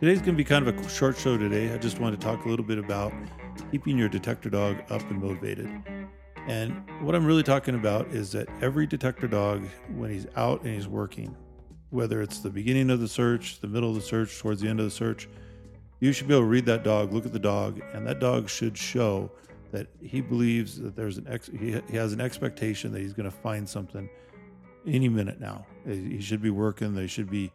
Today's going to be kind of a short show today. I just want to talk a little bit about keeping your detector dog up and motivated. And what I'm really talking about is that every detector dog, when he's out and he's working, whether it's the beginning of the search, the middle of the search, towards the end of the search, you should be able to read that dog, look at the dog, and that dog should show that he believes that there's an ex- he, he has an expectation that he's going to find something any minute now. He should be working. They should be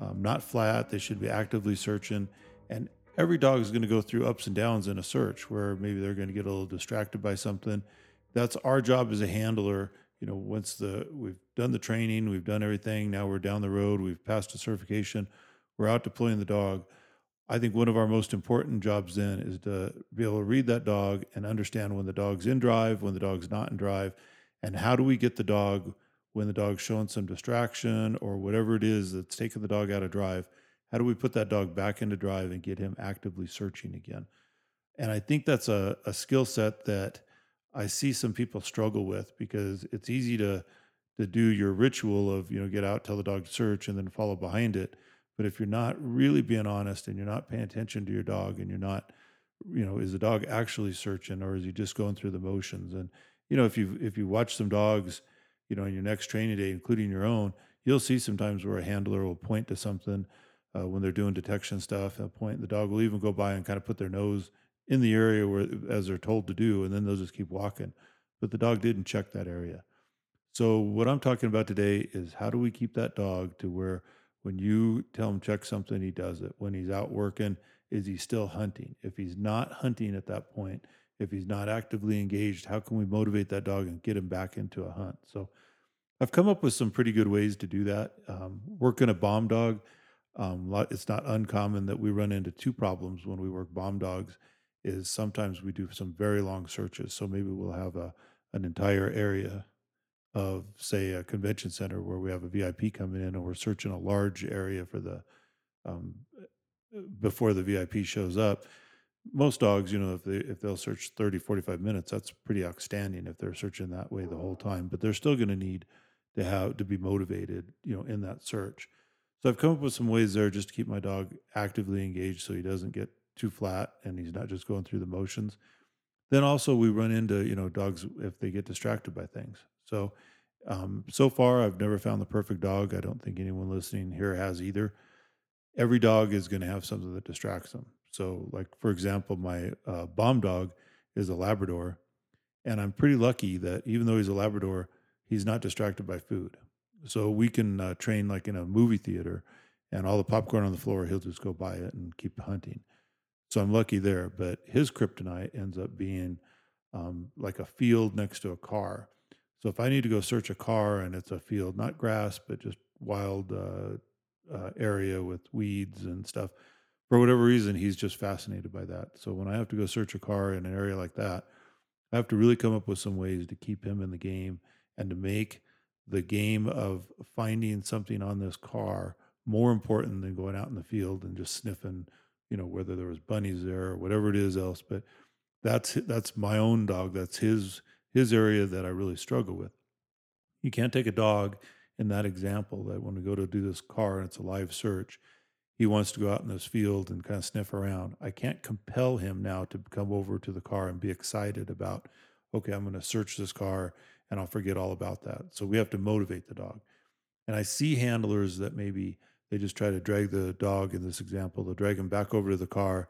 um, not flat. They should be actively searching. And every dog is going to go through ups and downs in a search where maybe they're going to get a little distracted by something. That's our job as a handler. You know, once the we've done the training, we've done everything. Now we're down the road. We've passed a certification. We're out deploying the dog. I think one of our most important jobs then is to be able to read that dog and understand when the dog's in drive, when the dog's not in drive, and how do we get the dog when the dog's showing some distraction or whatever it is that's taking the dog out of drive, how do we put that dog back into drive and get him actively searching again? And I think that's a, a skill set that I see some people struggle with because it's easy to to do your ritual of, you know, get out, tell the dog to search and then follow behind it. But if you're not really being honest and you're not paying attention to your dog and you're not, you know, is the dog actually searching or is he just going through the motions? And, you know, if you if you watch some dogs you know, in your next training day, including your own, you'll see sometimes where a handler will point to something uh, when they're doing detection stuff. They'll point, the dog will even go by and kind of put their nose in the area where, as they're told to do, and then they'll just keep walking. But the dog didn't check that area. So what I'm talking about today is how do we keep that dog to where when you tell him check something, he does it. When he's out working, is he still hunting? If he's not hunting at that point, if he's not actively engaged, how can we motivate that dog and get him back into a hunt? So I've come up with some pretty good ways to do that. Um, working a bomb dog, um, it's not uncommon that we run into two problems when we work bomb dogs. Is sometimes we do some very long searches. So maybe we'll have a an entire area of say a convention center where we have a VIP coming in and we're searching a large area for the um, before the VIP shows up most dogs, you know, if they if they'll search 30, 45 minutes, that's pretty outstanding if they're searching that way the whole time. But they're still going to need to have to be motivated, you know, in that search. So I've come up with some ways there just to keep my dog actively engaged so he doesn't get too flat and he's not just going through the motions. Then also we run into, you know, dogs if they get distracted by things. So um, so far I've never found the perfect dog. I don't think anyone listening here has either. Every dog is going to have something that distracts them. So, like for example, my uh, bomb dog is a Labrador, and I'm pretty lucky that even though he's a Labrador, he's not distracted by food. So we can uh, train like in a movie theater, and all the popcorn on the floor, he'll just go by it and keep hunting. So I'm lucky there. But his kryptonite ends up being um, like a field next to a car. So if I need to go search a car and it's a field, not grass, but just wild uh, uh, area with weeds and stuff, for whatever reason, he's just fascinated by that. So when I have to go search a car in an area like that, I have to really come up with some ways to keep him in the game and to make the game of finding something on this car more important than going out in the field and just sniffing, you know, whether there was bunnies there or whatever it is else. But that's that's my own dog. That's his his area that I really struggle with. You can't take a dog in that example that when we go to do this car and it's a live search, he wants to go out in this field and kind of sniff around. I can't compel him now to come over to the car and be excited about, okay, I'm going to search this car and I'll forget all about that. So we have to motivate the dog. And I see handlers that maybe they just try to drag the dog in this example, they'll drag him back over to the car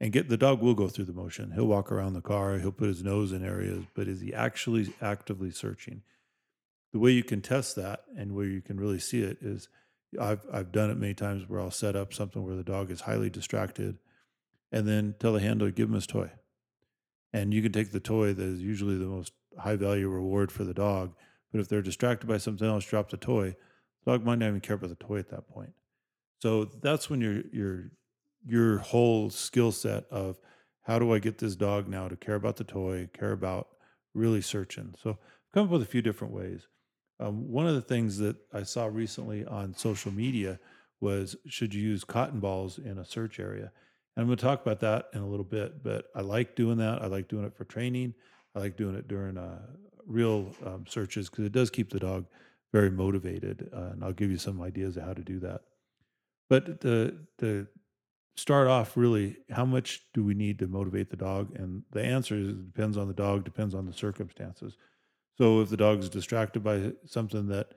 and get the dog will go through the motion. He'll walk around the car, he'll put his nose in areas, but is he actually actively searching? The way you can test that and where you can really see it is I've I've done it many times where I'll set up something where the dog is highly distracted, and then tell the handler give him his toy, and you can take the toy that is usually the most high value reward for the dog. But if they're distracted by something else, drop the toy. The dog might not even care about the toy at that point. So that's when you're you're your whole skill set of how do I get this dog now to care about the toy, care about really searching. So come up with a few different ways. Um, one of the things that I saw recently on social media was should you use cotton balls in a search area? And I'm going to talk about that in a little bit, but I like doing that. I like doing it for training. I like doing it during uh, real um, searches because it does keep the dog very motivated. Uh, and I'll give you some ideas of how to do that. But the start off really, how much do we need to motivate the dog? And the answer is it depends on the dog, depends on the circumstances. So if the dog is distracted by something that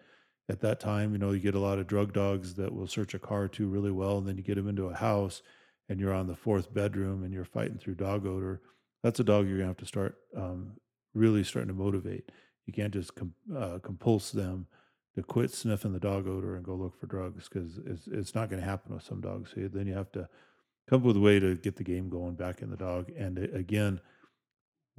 at that time, you know, you get a lot of drug dogs that will search a car too really well, and then you get them into a house and you're on the fourth bedroom and you're fighting through dog odor. That's a dog you're gonna have to start um, really starting to motivate. You can't just com- uh, compulse them to quit sniffing the dog odor and go look for drugs because it's, it's not going to happen with some dogs. So then you have to come up with a way to get the game going back in the dog. And again,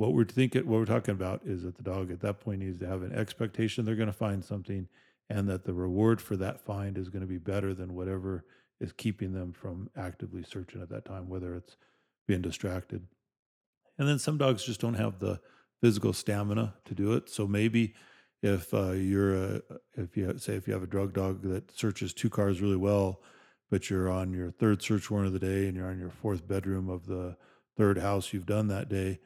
what we're thinking, what we're talking about is that the dog at that point needs to have an expectation they're going to find something, and that the reward for that find is going to be better than whatever is keeping them from actively searching at that time, whether it's being distracted. And then some dogs just don't have the physical stamina to do it. So maybe if uh, you're a, if you say if you have a drug dog that searches two cars really well, but you're on your third search warrant of the day and you're on your fourth bedroom of the third house you've done that day,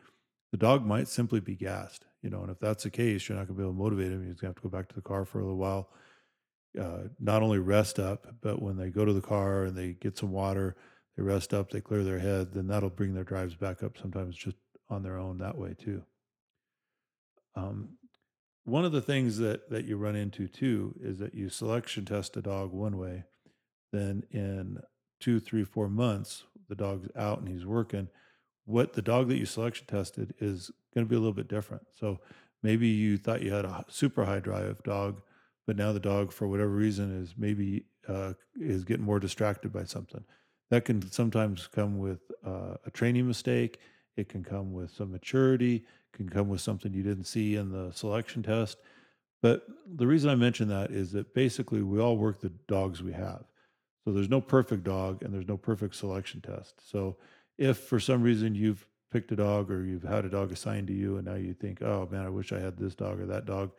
the dog might simply be gassed. You know, and if that's the case, you're not going to be able to motivate him. He's going to have to go back to the car for a little while. Uh, not only rest up, but when they go to the car and they get some water, they rest up, they clear their head, then that'll bring their drives back up sometimes just on their own that way too. Um, one of the things that that you run into too is that you selection test a dog one way then in two, three, four months, the dog's out and he's working. What the dog that you selection tested is going to be a little bit different. So maybe you thought you had a super high drive dog, but now the dog, for whatever reason, is maybe uh, is getting more distracted by something. That can sometimes come with uh, a training mistake. It can come with some maturity. Can come with something you didn't see in the selection test. But the reason I mention that is that basically we all work the dogs we have. So there's no perfect dog and there's no perfect selection test. So if for some reason you've picked a dog or you've had a dog assigned to you and now you think, oh man, I wish I had this dog or that dog,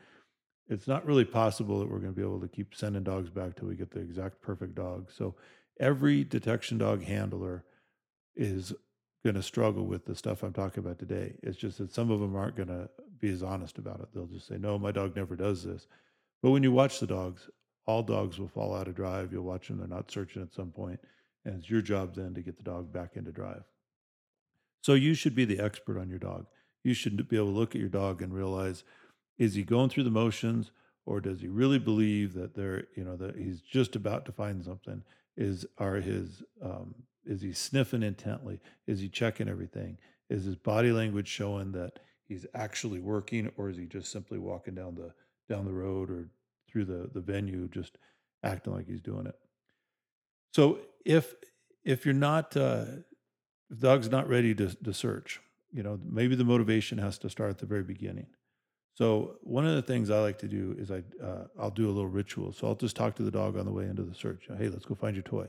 it's not really possible that we're going to be able to keep sending dogs back till we get the exact perfect dog. So every detection dog handler is going to struggle with the stuff I'm talking about today. It's just that some of them aren't going to be as honest about it. They'll just say, no, my dog never does this. But when you watch the dogs, all dogs will fall out of drive. You'll watch them, they're not searching at some point, and it's your job then to get the dog back into drive. So you should be the expert on your dog. You should be able to look at your dog and realize is he going through the motions or does he really believe that they're, you know, that he's just about to find something? Is are his um, is he sniffing intently? Is he checking everything? Is his body language showing that he's actually working or is he just simply walking down the down the road or through the the venue just acting like he's doing it. So if if you're not uh, if dog's not ready to, to search, you know, maybe the motivation has to start at the very beginning. So one of the things I like to do is I uh, I'll do a little ritual. So I'll just talk to the dog on the way into the search. Hey, let's go find your toy.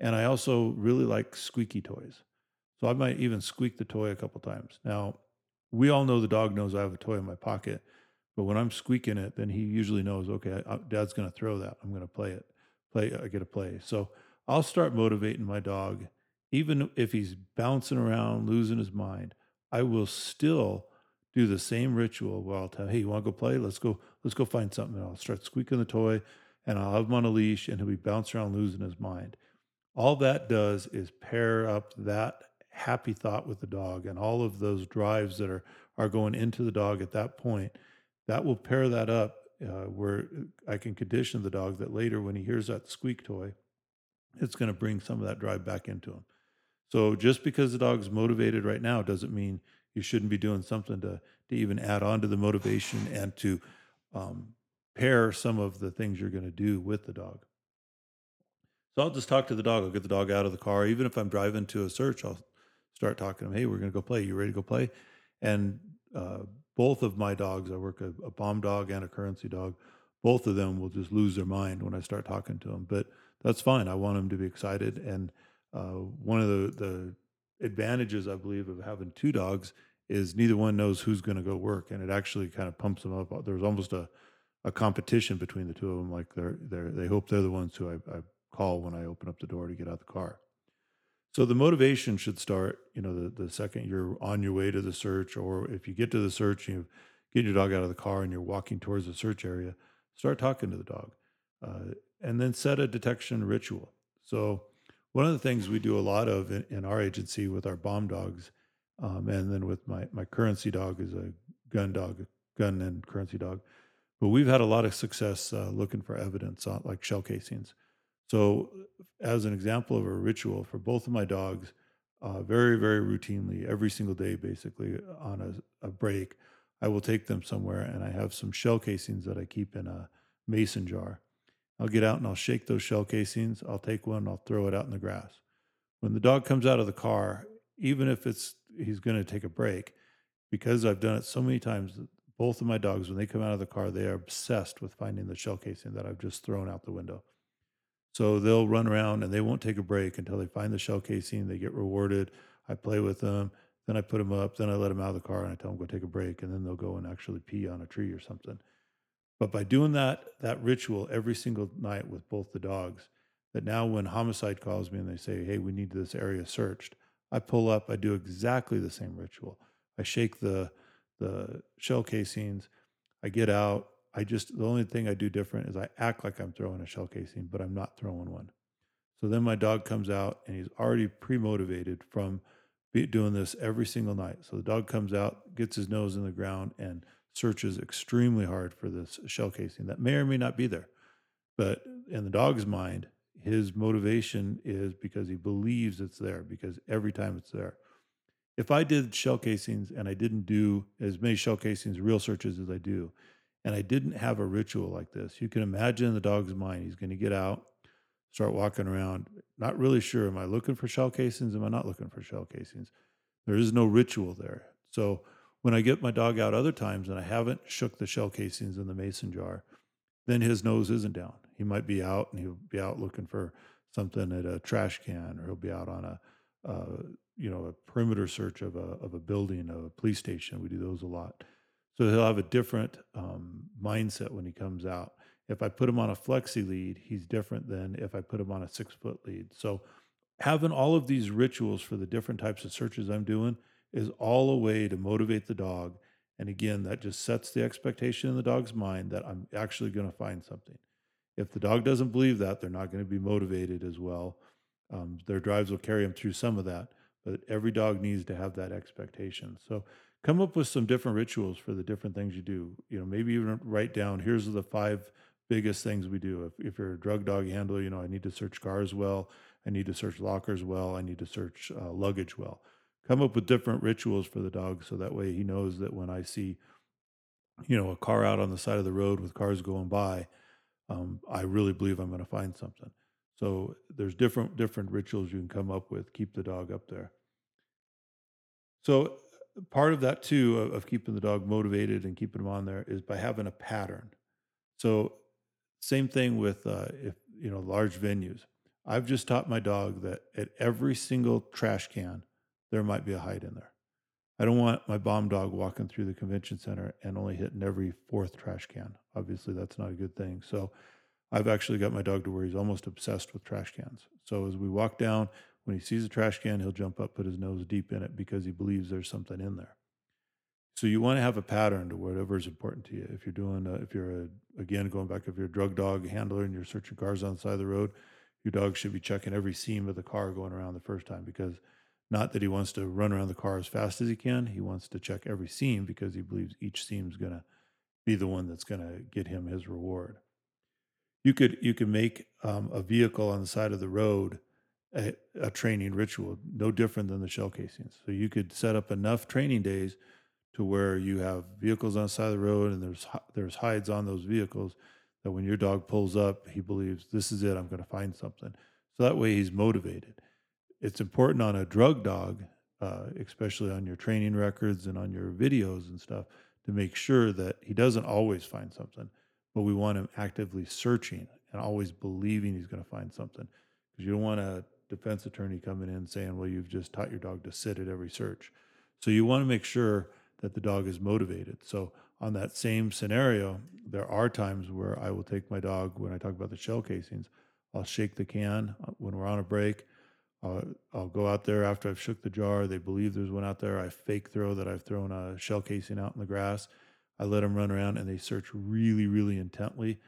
And I also really like squeaky toys. So I might even squeak the toy a couple times. Now, we all know the dog knows I have a toy in my pocket, but when I'm squeaking it, then he usually knows, okay, I, Dad's going to throw that. I'm going to play it. Play. I get to play. So I'll start motivating my dog, even if he's bouncing around, losing his mind. I will still do the same ritual where I'll tell, hey, you want to go play? Let's go. Let's go find something. And I'll start squeaking the toy, and I'll have him on a leash, and he'll be bouncing around, losing his mind. All that does is pair up that happy thought with the dog, and all of those drives that are are going into the dog at that point that will pair that up uh, where I can condition the dog that later when he hears that squeak toy, it's going to bring some of that drive back into them. So just because the dog's motivated right now doesn't mean you shouldn't be doing something to to even add on to the motivation and to um, pair some of the things you're going to do with the dog. So I'll just talk to the dog. I'll get the dog out of the car. Even if I'm driving to a search, I'll start talking to him. Hey, we're going to go play. You ready to go play? And uh, both of my dogs, I work a, a bomb dog and a currency dog, both of them will just lose their mind when I start talking to them. But that's fine. I want them to be excited. And Uh, one of the, the advantages, I believe, of having two dogs is neither one knows who's going to go work, and it actually kind of pumps them up. There's almost a, a competition between the two of them. Like they're they're they hope they're the ones who I, I call when I open up the door to get out the car. So the motivation should start, you know, the, the second you're on your way to the search, or if you get to the search, you get your dog out of the car and you're walking towards the search area, start talking to the dog, uh, and then set a detection ritual. So one of the things we do a lot of in, in our agency with our bomb dogs, um, and then with my my currency dog is a gun dog, gun and currency dog, but we've had a lot of success uh, looking for evidence on like shell casings. So, as an example of a ritual for both of my dogs, uh, very, very routinely, every single day, basically on a, a, break, I will take them somewhere and I have some shell casings that I keep in a mason jar. I'll get out and I'll shake those shell casings. I'll take one, I'll throw it out in the grass. When the dog comes out of the car, even if it's he's going to take a break, because I've done it so many times, both of my dogs, when they come out of the car, they are obsessed with finding the shell casing that I've just thrown out the window. So they'll run around and they won't take a break until they find the shell casing. They get rewarded. I play with them. Then I put them up. Then I let them out of the car and I tell them go take a break. And then they'll go and actually pee on a tree or something. But by doing that that ritual every single night with both the dogs, that now when homicide calls me and they say, "Hey, we need this area searched," I pull up. I do exactly the same ritual. I shake the the shell casings. I get out. I just the only thing I do different is I act like I'm throwing a shell casing, but I'm not throwing one. So then my dog comes out and he's already pre-motivated from doing this every single night. So the dog comes out, gets his nose in the ground, and searches extremely hard for this shell casing that may or may not be there. But in the dog's mind, his motivation is because he believes it's there because every time it's there. If I did shell casings and I didn't do as many shell casings, real searches as I do, and I didn't have a ritual like this. You can imagine the dog's mind. He's going to get out, start walking around, not really sure. Am I looking for shell casings? Am I not looking for shell casings? There is no ritual there. So when I get my dog out other times and I haven't shook the shell casings in the mason jar, then his nose isn't down. He might be out and he'll be out looking for something at a trash can, or he'll be out on a, uh, you know, a perimeter search of a of a building, of a police station. We do those a lot. So he'll have a different um, mindset when he comes out. If I put him on a flexi lead, he's different than if I put him on a six foot lead. So having all of these rituals for the different types of searches I'm doing is all a way to motivate the dog. And again, that just sets the expectation in the dog's mind that I'm actually going to find something. If the dog doesn't believe that, they're not going to be motivated as well. Um, their drives will carry them through some of that, but every dog needs to have that expectation. So come up with some different rituals for the different things you do. You know, maybe even write down here's the five biggest things we do. If, if you're a drug dog handler, you know, I need to search cars well, I need to search lockers well, I need to search uh, luggage well. Come up with different rituals for the dog so that way he knows that when I see, you know, a car out on the side of the road with cars going by, um, I really believe I'm going to find something. So there's different different rituals you can come up with. Keep the dog up there. So part of that too of, of, keeping the dog motivated and keeping him on there is by having a pattern so same thing with uh, if you know large venues i've just taught my dog that at every single trash can there might be a hide in there i don't want my bomb dog walking through the convention center and only hitting every fourth trash can obviously that's not a good thing so i've actually got my dog to where he's almost obsessed with trash cans so as we walk down when he sees a trash can, he'll jump up, put his nose deep in it because he believes there's something in there. So you want to have a pattern to whatever is important to you. If you're doing, a, if you're a, again going back, if you're a drug dog handler and you're searching cars on the side of the road, your dog should be checking every seam of the car going around the first time because not that he wants to run around the car as fast as he can. He wants to check every seam because he believes each seam is going to be the one that's going to get him his reward. You could you could make um, a vehicle on the side of the road a, a, training ritual, no different than the shell casings. So you could set up enough training days to where you have vehicles on the side of the road and there's there's hides on those vehicles that when your dog pulls up, he believes this is it. I'm going to find something. So that way he's motivated. It's important on a drug dog, uh, especially on your training records and on your videos and stuff, to make sure that he doesn't always find something, but we want him actively searching and always believing he's going to find something because you don't want a defense attorney coming in saying, well, you've just taught your dog to sit at every search. So you want to make sure that the dog is motivated. So on that same scenario, there are times where I will take my dog when I talk about the shell casings. I'll shake the can uh, when we're on a break. Uh, I'll go out there after I've shook the jar. They believe there's one out there. I fake throw that I've thrown a shell casing out in the grass. I let them run around and they search really, really intently.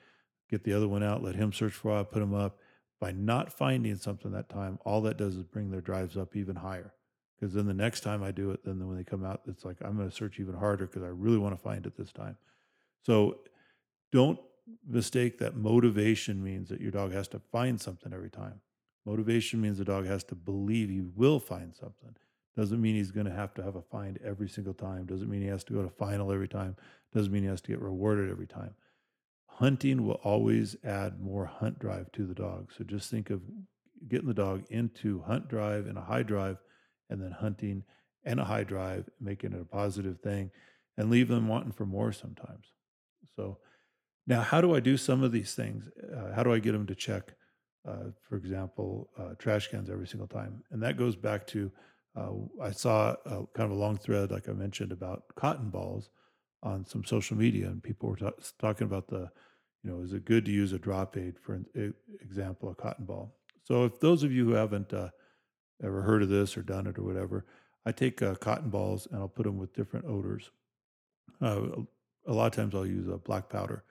Get the other one out, let him search for while, put him up. By not finding something that time, all that does is bring their drives up even higher. Because then the next time I do it, then when they come out, it's like I'm going to search even harder because I really want to find it this time. So don't mistake that motivation means that your dog has to find something every time. Motivation means the dog has to believe he will find something. Doesn't mean he's going to have to have a find every single time. Doesn't mean he has to go to final every time. Doesn't mean he has to get rewarded every time. Hunting will always add more hunt drive to the dog. So just think of getting the dog into hunt drive and a high drive, and then hunting and a high drive, making it a positive thing, and leave them wanting for more sometimes. So now, how do I do some of these things? Uh, how do I get them to check, uh, for example, uh, trash cans every single time? And that goes back to uh, I saw a, kind of a long thread, like I mentioned, about cotton balls on some social media, and people were ta- talking about the, you know, is it good to use a drop aid for an example, a cotton ball? So, if those of you who haven't uh, ever heard of this or done it or whatever, I take uh, cotton balls and I'll put them with different odors. Uh, a lot of times I'll use a black powder.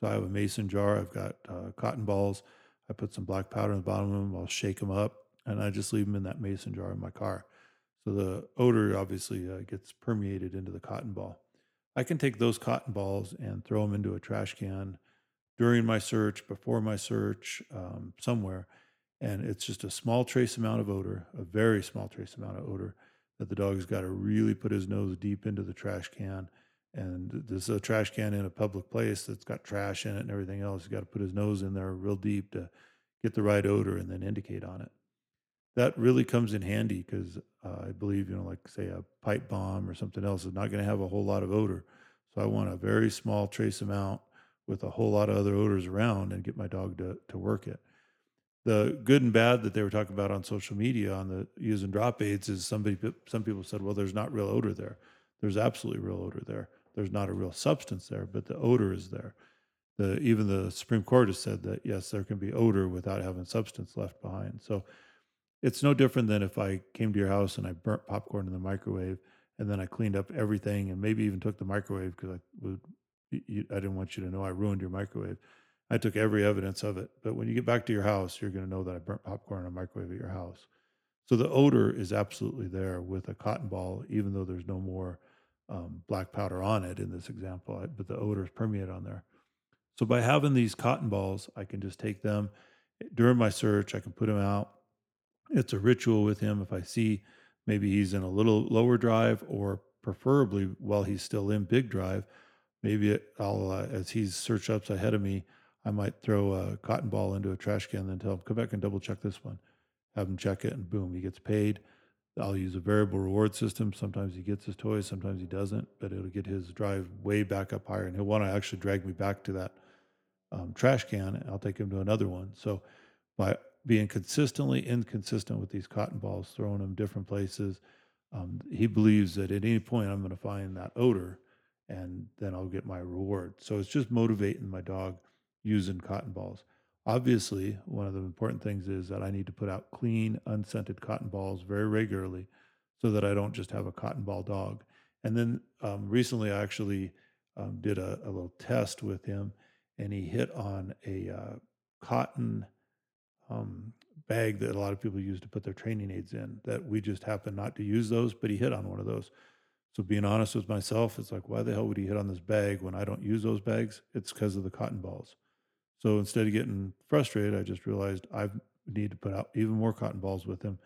So I have a mason jar. I've got cotton balls. I put some black powder in the bottom of them. I'll shake them up, and I just leave them in that mason jar in my car. So the odor obviously uh, gets permeated into the cotton ball. I can take those cotton balls and throw them into a trash can during my search, before my search, um, somewhere. And it's just a small trace amount of odor, a very small trace amount of odor that the dog's got to really put his nose deep into the trash can. And there's a trash can in a public place that's got trash in it and everything else. He's got to put his nose in there real deep to get the right odor and then indicate on it that really comes in handy because uh, I believe, you know, like say a pipe bomb or something else is not going to have a whole lot of odor. So I want a very small trace amount with a whole lot of other odors around and get my dog to, to work it. The good and bad that they were talking about on social media on the using drop aids is somebody, some people said, well, there's not real odor there. There's absolutely real odor there. There's not a real substance there, but the odor is there. The, even the Supreme Court has said that yes, there can be odor without having substance left behind. So it's no different than if I came to your house and I burnt popcorn in the microwave and then I cleaned up everything and maybe even took the microwave because I would I didn't want you to know I ruined your microwave. I took every evidence of it. But when you get back to your house, you're going to know that I burnt popcorn in a microwave at your house. So the odor is absolutely there with a cotton ball, even though there's no more um, black powder on it in this example, but the odor is permeated on there. So by having these cotton balls, I can just take them during my search. I can put them out it's a ritual with him. If I see maybe he's in a little lower drive, or preferably while he's still in big drive, maybe I'll uh, as he's search ups ahead of me, I might throw a cotton ball into a trash can, and tell him come back and double check this one. Have him check it, and boom, he gets paid. I'll use a variable reward system. Sometimes he gets his toys, sometimes he doesn't, but it'll get his drive way back up higher, and he'll want to actually drag me back to that um, trash can, and I'll take him to another one. So by being consistently inconsistent with these cotton balls, throwing them different places. Um, he believes that at any point I'm going to find that odor and then I'll get my reward. So it's just motivating my dog using cotton balls. Obviously, one of the important things is that I need to put out clean, unscented cotton balls very regularly so that I don't just have a cotton ball dog. And then um, recently, I actually um, did a, a, little test with him and he hit on a uh, cotton um, bag that a lot of people use to put their training aids in that we just happen not to use those, but he hit on one of those. So being honest with myself, it's like, why the hell would he hit on this bag when I don't use those bags? It's because of the cotton balls. So instead of getting frustrated, I just realized I need to put out even more cotton balls with him,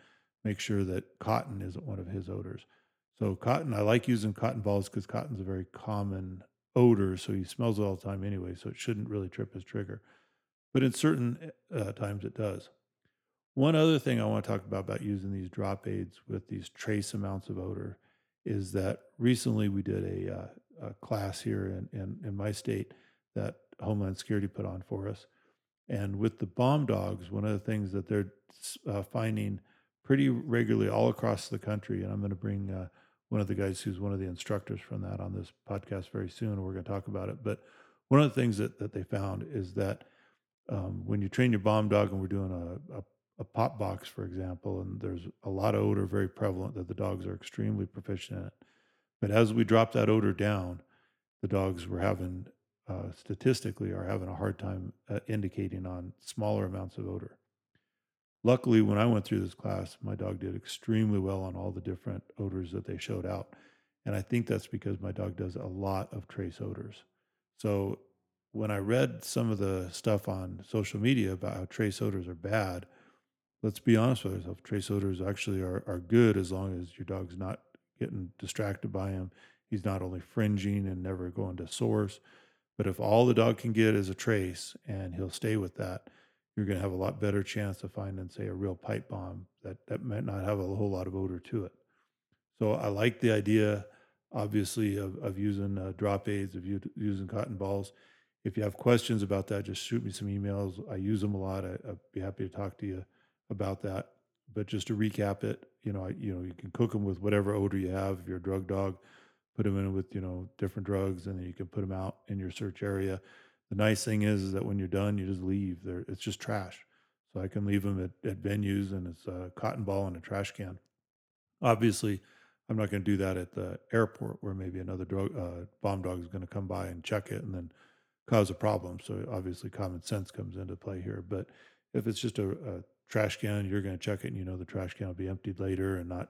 make sure that cotton isn't one of his odors. So cotton, I like using cotton balls because cotton's a very common odor, so he smells it all the time anyway, so it shouldn't really trip his trigger but in certain uh, times it does. One other thing I want to talk about about using these drop aids with these trace amounts of odor is that recently we did a, uh, a class here in, in, in, my state that Homeland Security put on for us. And with the bomb dogs, one of the things that they're uh, finding pretty regularly all across the country, and I'm going to bring uh, one of the guys who's one of the instructors from that on this podcast very soon. We're going to talk about it. But one of the things that, that they found is that um, when you train your bomb dog, and we're doing a, a, a pop box, for example, and there's a lot of odor very prevalent that the dogs are extremely proficient it. But as we drop that odor down, the dogs were having uh, statistically are having a hard time uh, indicating on smaller amounts of odor. Luckily, when I went through this class, my dog did extremely well on all the different odors that they showed out. And I think that's because my dog does a lot of trace odors. So when I read some of the stuff on social media about how trace odors are bad, let's be honest with ourselves. Trace odors actually are, are good as long as your dog's not getting distracted by them. He's not only fringing and never going to source, but if all the dog can get is a trace and he'll stay with that, you're going to have a lot better chance of finding, say, a real pipe bomb that, that might not have a whole lot of odor to it. So I like the idea, obviously, of, of using uh, drop aids, of using cotton balls. If you have questions about that, just shoot me some emails. I use them a lot. I, would be happy to talk to you about that. But just to recap it, you know, you know, you can cook them with whatever odor you have. If you're a drug dog, put them in with you know different drugs, and then you can put them out in your search area the nice thing is, is that when you're done, you just leave. There, it's just trash. So I can leave them at, at venues, and it's a cotton ball in a trash can. Obviously, I'm not going to do that at the airport where maybe another drug, uh, bomb dog is going to come by and check it and then cause a problem. So obviously, common sense comes into play here. But if it's just a, a trash can, you're going to check it, and you know the trash can will be emptied later and not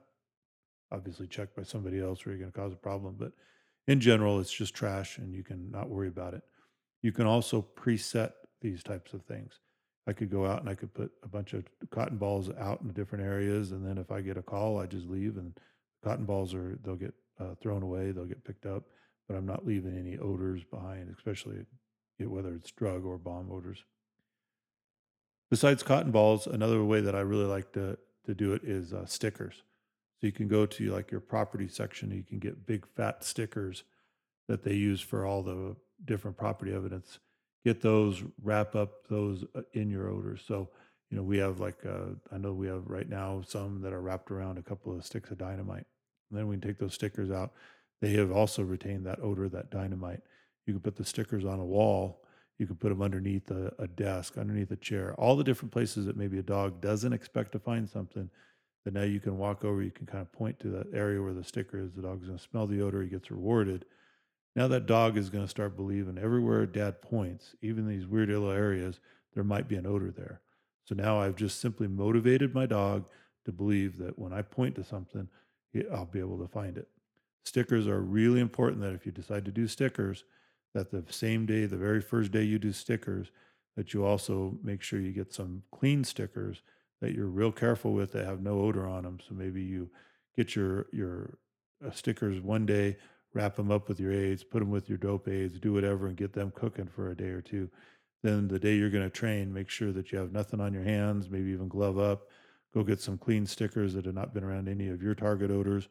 obviously checked by somebody else, where you're going to cause a problem. But in general, it's just trash, and you can not worry about it. You can also preset these types of things. I could go out and I could put a bunch of cotton balls out in different areas, and then if I get a call, I just leave, and cotton balls are they'll get uh, thrown away, they'll get picked up, but I'm not leaving any odors behind, especially whether it's drug or bomb odors. Besides cotton balls, another way that I really like to to do it is uh, stickers. So you can go to like your property section, you can get big fat stickers that they use for all the different property evidence, get those, wrap up those uh, in your odors. So, you know, we have like, uh, I know we have right now some that are wrapped around a couple of sticks of dynamite. And then we can take those stickers out. They have also retained that odor, that dynamite. You can put the stickers on a wall. You can put them underneath a, a desk, underneath a chair, all the different places that maybe a dog doesn't expect to find something. That now you can walk over, you can kind of point to that area where the sticker is. The dog's going to smell the odor, he gets rewarded now that dog is going to start believing everywhere dad points, even these weird little areas, there might be an odor there. So now I've just simply motivated my dog to believe that when I point to something, I'll be able to find it. Stickers are really important that if you decide to do stickers, that the same day, the very first day you do stickers, that you also make sure you get some clean stickers that you're real careful with that have no odor on them. So maybe you get your your uh, stickers one day wrap them up with your aids, put them with your dope aids, do whatever, and get them cooking for a day or two. Then the day you're going to train, make sure that you have nothing on your hands, maybe even glove up. Go get some clean stickers that have not been around any of your target odors.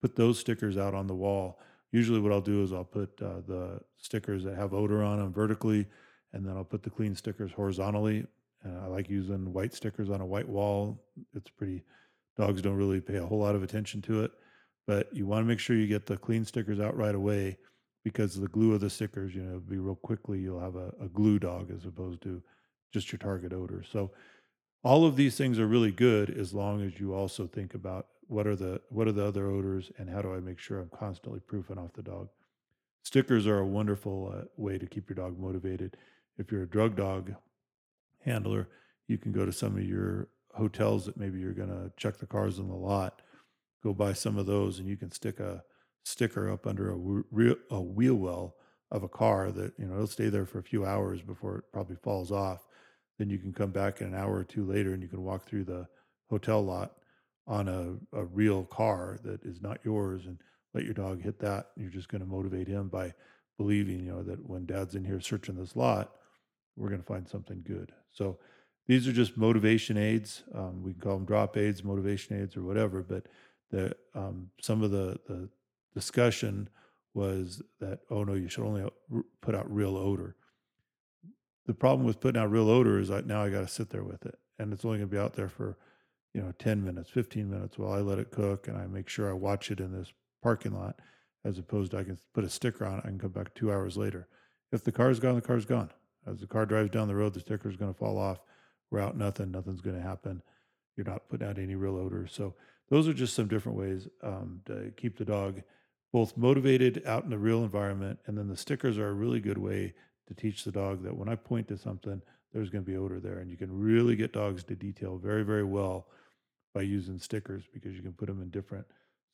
Put those stickers out on the wall. Usually, what I'll do is I'll put uh, the stickers that have odor on them vertically, and then I'll put the clean stickers horizontally. And I like using white stickers on a white wall. It's pretty, dogs don't really pay a whole lot of attention to it but you want to make sure you get the clean stickers out right away because the glue of the stickers, you know, be real quickly you'll have a, a glue dog as opposed to just your target odor. So all of these things are really good as long as you also think about what are the what are the other odors and how do I make sure I'm constantly proofing off the dog. Stickers are a wonderful uh, way to keep your dog motivated. If you're a drug dog handler, you can go to some of your hotels that maybe you're going to check the cars in the lot go buy some of those and you can stick a sticker up under a, re- a wheel well of a car that you know it'll stay there for a few hours before it probably falls off. Then you can come back in an hour or two later and you can walk through the hotel lot on a, a real car that is not yours and let your dog hit that. You're just going to motivate him by believing you know that when dad's in here searching this lot we're going to find something good. So these are just motivation aids um, we can call them drop aids motivation aids or whatever but that um, some of the, the discussion was that oh no you should only put out real odor. The problem with putting out real odor is like now I got to sit there with it, and it's only going to be out there for you know 10 minutes 15 minutes while i let it cook and i make sure i watch it in this parking lot as opposed to i can put a sticker on it can come back two hours later. If the car's gone the car's gone as the car drives down the road the sticker is going to fall off we're out nothing nothing's going to happen you're not putting out any real odor so those are just some different ways um, to keep the dog both motivated out in the real environment and then the stickers are a really good way to teach the dog that when i point to something there's going to be odor there and you can really get dogs to detail very very well by using stickers because you can put them in different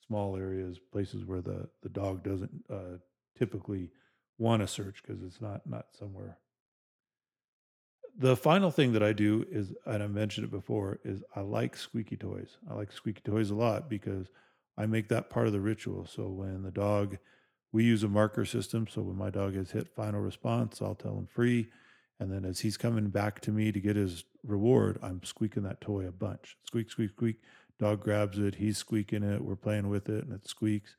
small areas, places where the, the dog doesn't uh, typically want to search because it's not not somewhere. The final thing that I do is, and I mentioned it before, is I like squeaky toys. I like squeaky toys a lot because I make that part of the ritual. So when the dog, we use a marker system. So when my dog has hit final response, I'll tell him free. And then as he's coming back to me to get his reward, I'm squeaking that toy a bunch. Squeak, squeak, squeak. Dog grabs it, he's squeaking it, we're playing with it, and it squeaks.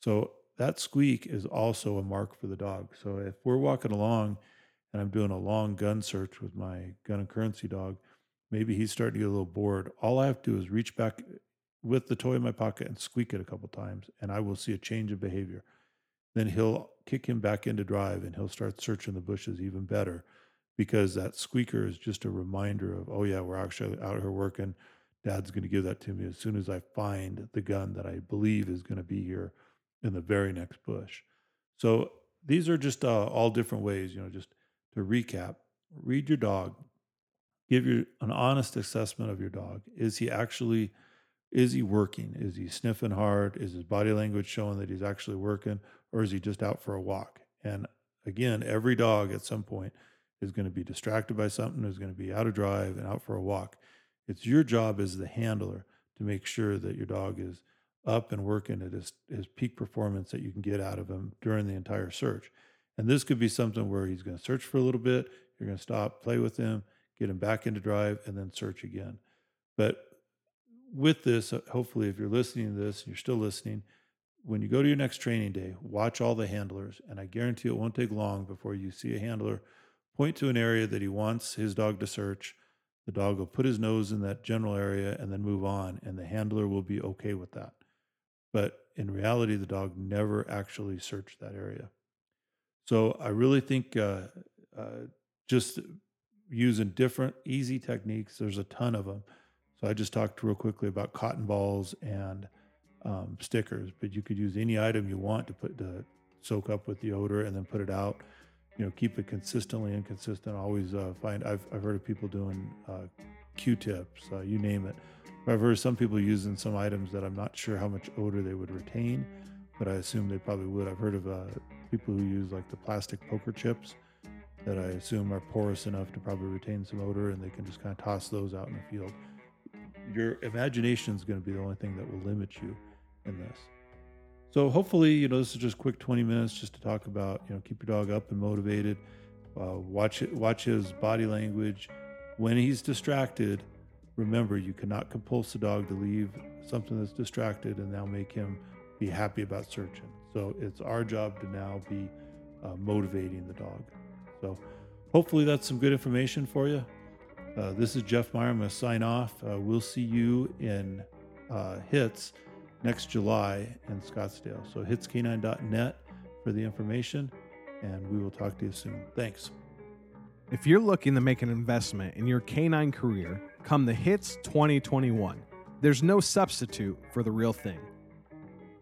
So that squeak is also a mark for the dog. So if we're walking along and I'm doing a long gun search with my gun and currency dog, maybe he's starting to get a little bored. All I have to do is reach back with the toy in my pocket and squeak it a couple times, and I will see a change of behavior. Then he'll kick him back into drive and he'll start searching the bushes even better because that squeaker is just a reminder of, oh, yeah, we're actually out here working. Dad's going to give that to me as soon as I find the gun that I believe is going to be here in the very next bush. So these are just uh, all different ways, you know, just to recap read your dog, give you an honest assessment of your dog. Is he actually is he working? Is he sniffing hard? Is his body language showing that he's actually working or is he just out for a walk? And again, every dog at some point is going to be distracted by something, is going to be out of drive and out for a walk. It's your job as the handler to make sure that your dog is up and working at his, his peak performance that you can get out of him during the entire search. And this could be something where he's going to search for a little bit, you're going to stop, play with him, get him back into drive, and then search again. But with this, uh, hopefully, if you're listening to this, you're still listening, when you go to your next training day, watch all the handlers, and I guarantee it won't take long before you see a handler point to an area that he wants his dog to search. The dog will put his nose in that general area and then move on, and the handler will be okay with that. But in reality, the dog never actually searched that area. So I really think uh, uh, just using different easy techniques, there's a ton of them. So I just talked real quickly about cotton balls and um, stickers, but you could use any item you want to put to soak up with the odor and then put it out. You know keep it consistently inconsistent always uh, find I've, I've heard of people doing uh, q-tips uh, you name it. I've heard some people using some items that i'm not sure how much odor they would retain but i assume they probably would. I've heard of uh, people who use like the plastic poker chips that i assume are porous enough to probably retain some odor and they can just kind of toss those out in the field your imagination is going to be the only thing that will limit you in this so hopefully, you know, this is just quick 20 minutes just to talk about, you know, keep your dog up and motivated. Uh, watch it, watch his body language. When he's distracted, remember you cannot compulse the dog to leave something that's distracted and now make him be happy about searching. So it's our job to now be uh, motivating the dog. So hopefully that's some good information for you. Uh, this is Jeff Meyer. I'm going to sign off. Uh, we'll see you in uh, hits next July in Scottsdale. So hitscanine.net for the information, and we will talk to you soon. Thanks. If you're looking to make an investment in your canine career, come the HITS 2021. There's no substitute for the real thing.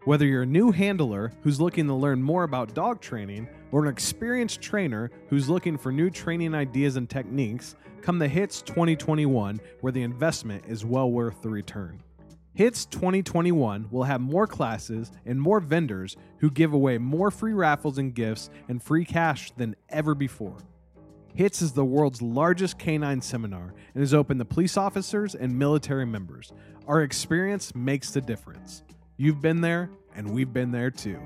Whether you're a new handler who's looking to learn more about dog training or an experienced trainer who's looking for new training ideas and techniques, come the HITS 2021 where the investment is well worth the return. HITS 2021 will have more classes and more vendors who give away more free raffles and gifts and free cash than ever before. HITS is the world's largest canine seminar and is open to police officers and military members. Our experience makes the difference. You've been there, and we've been there too.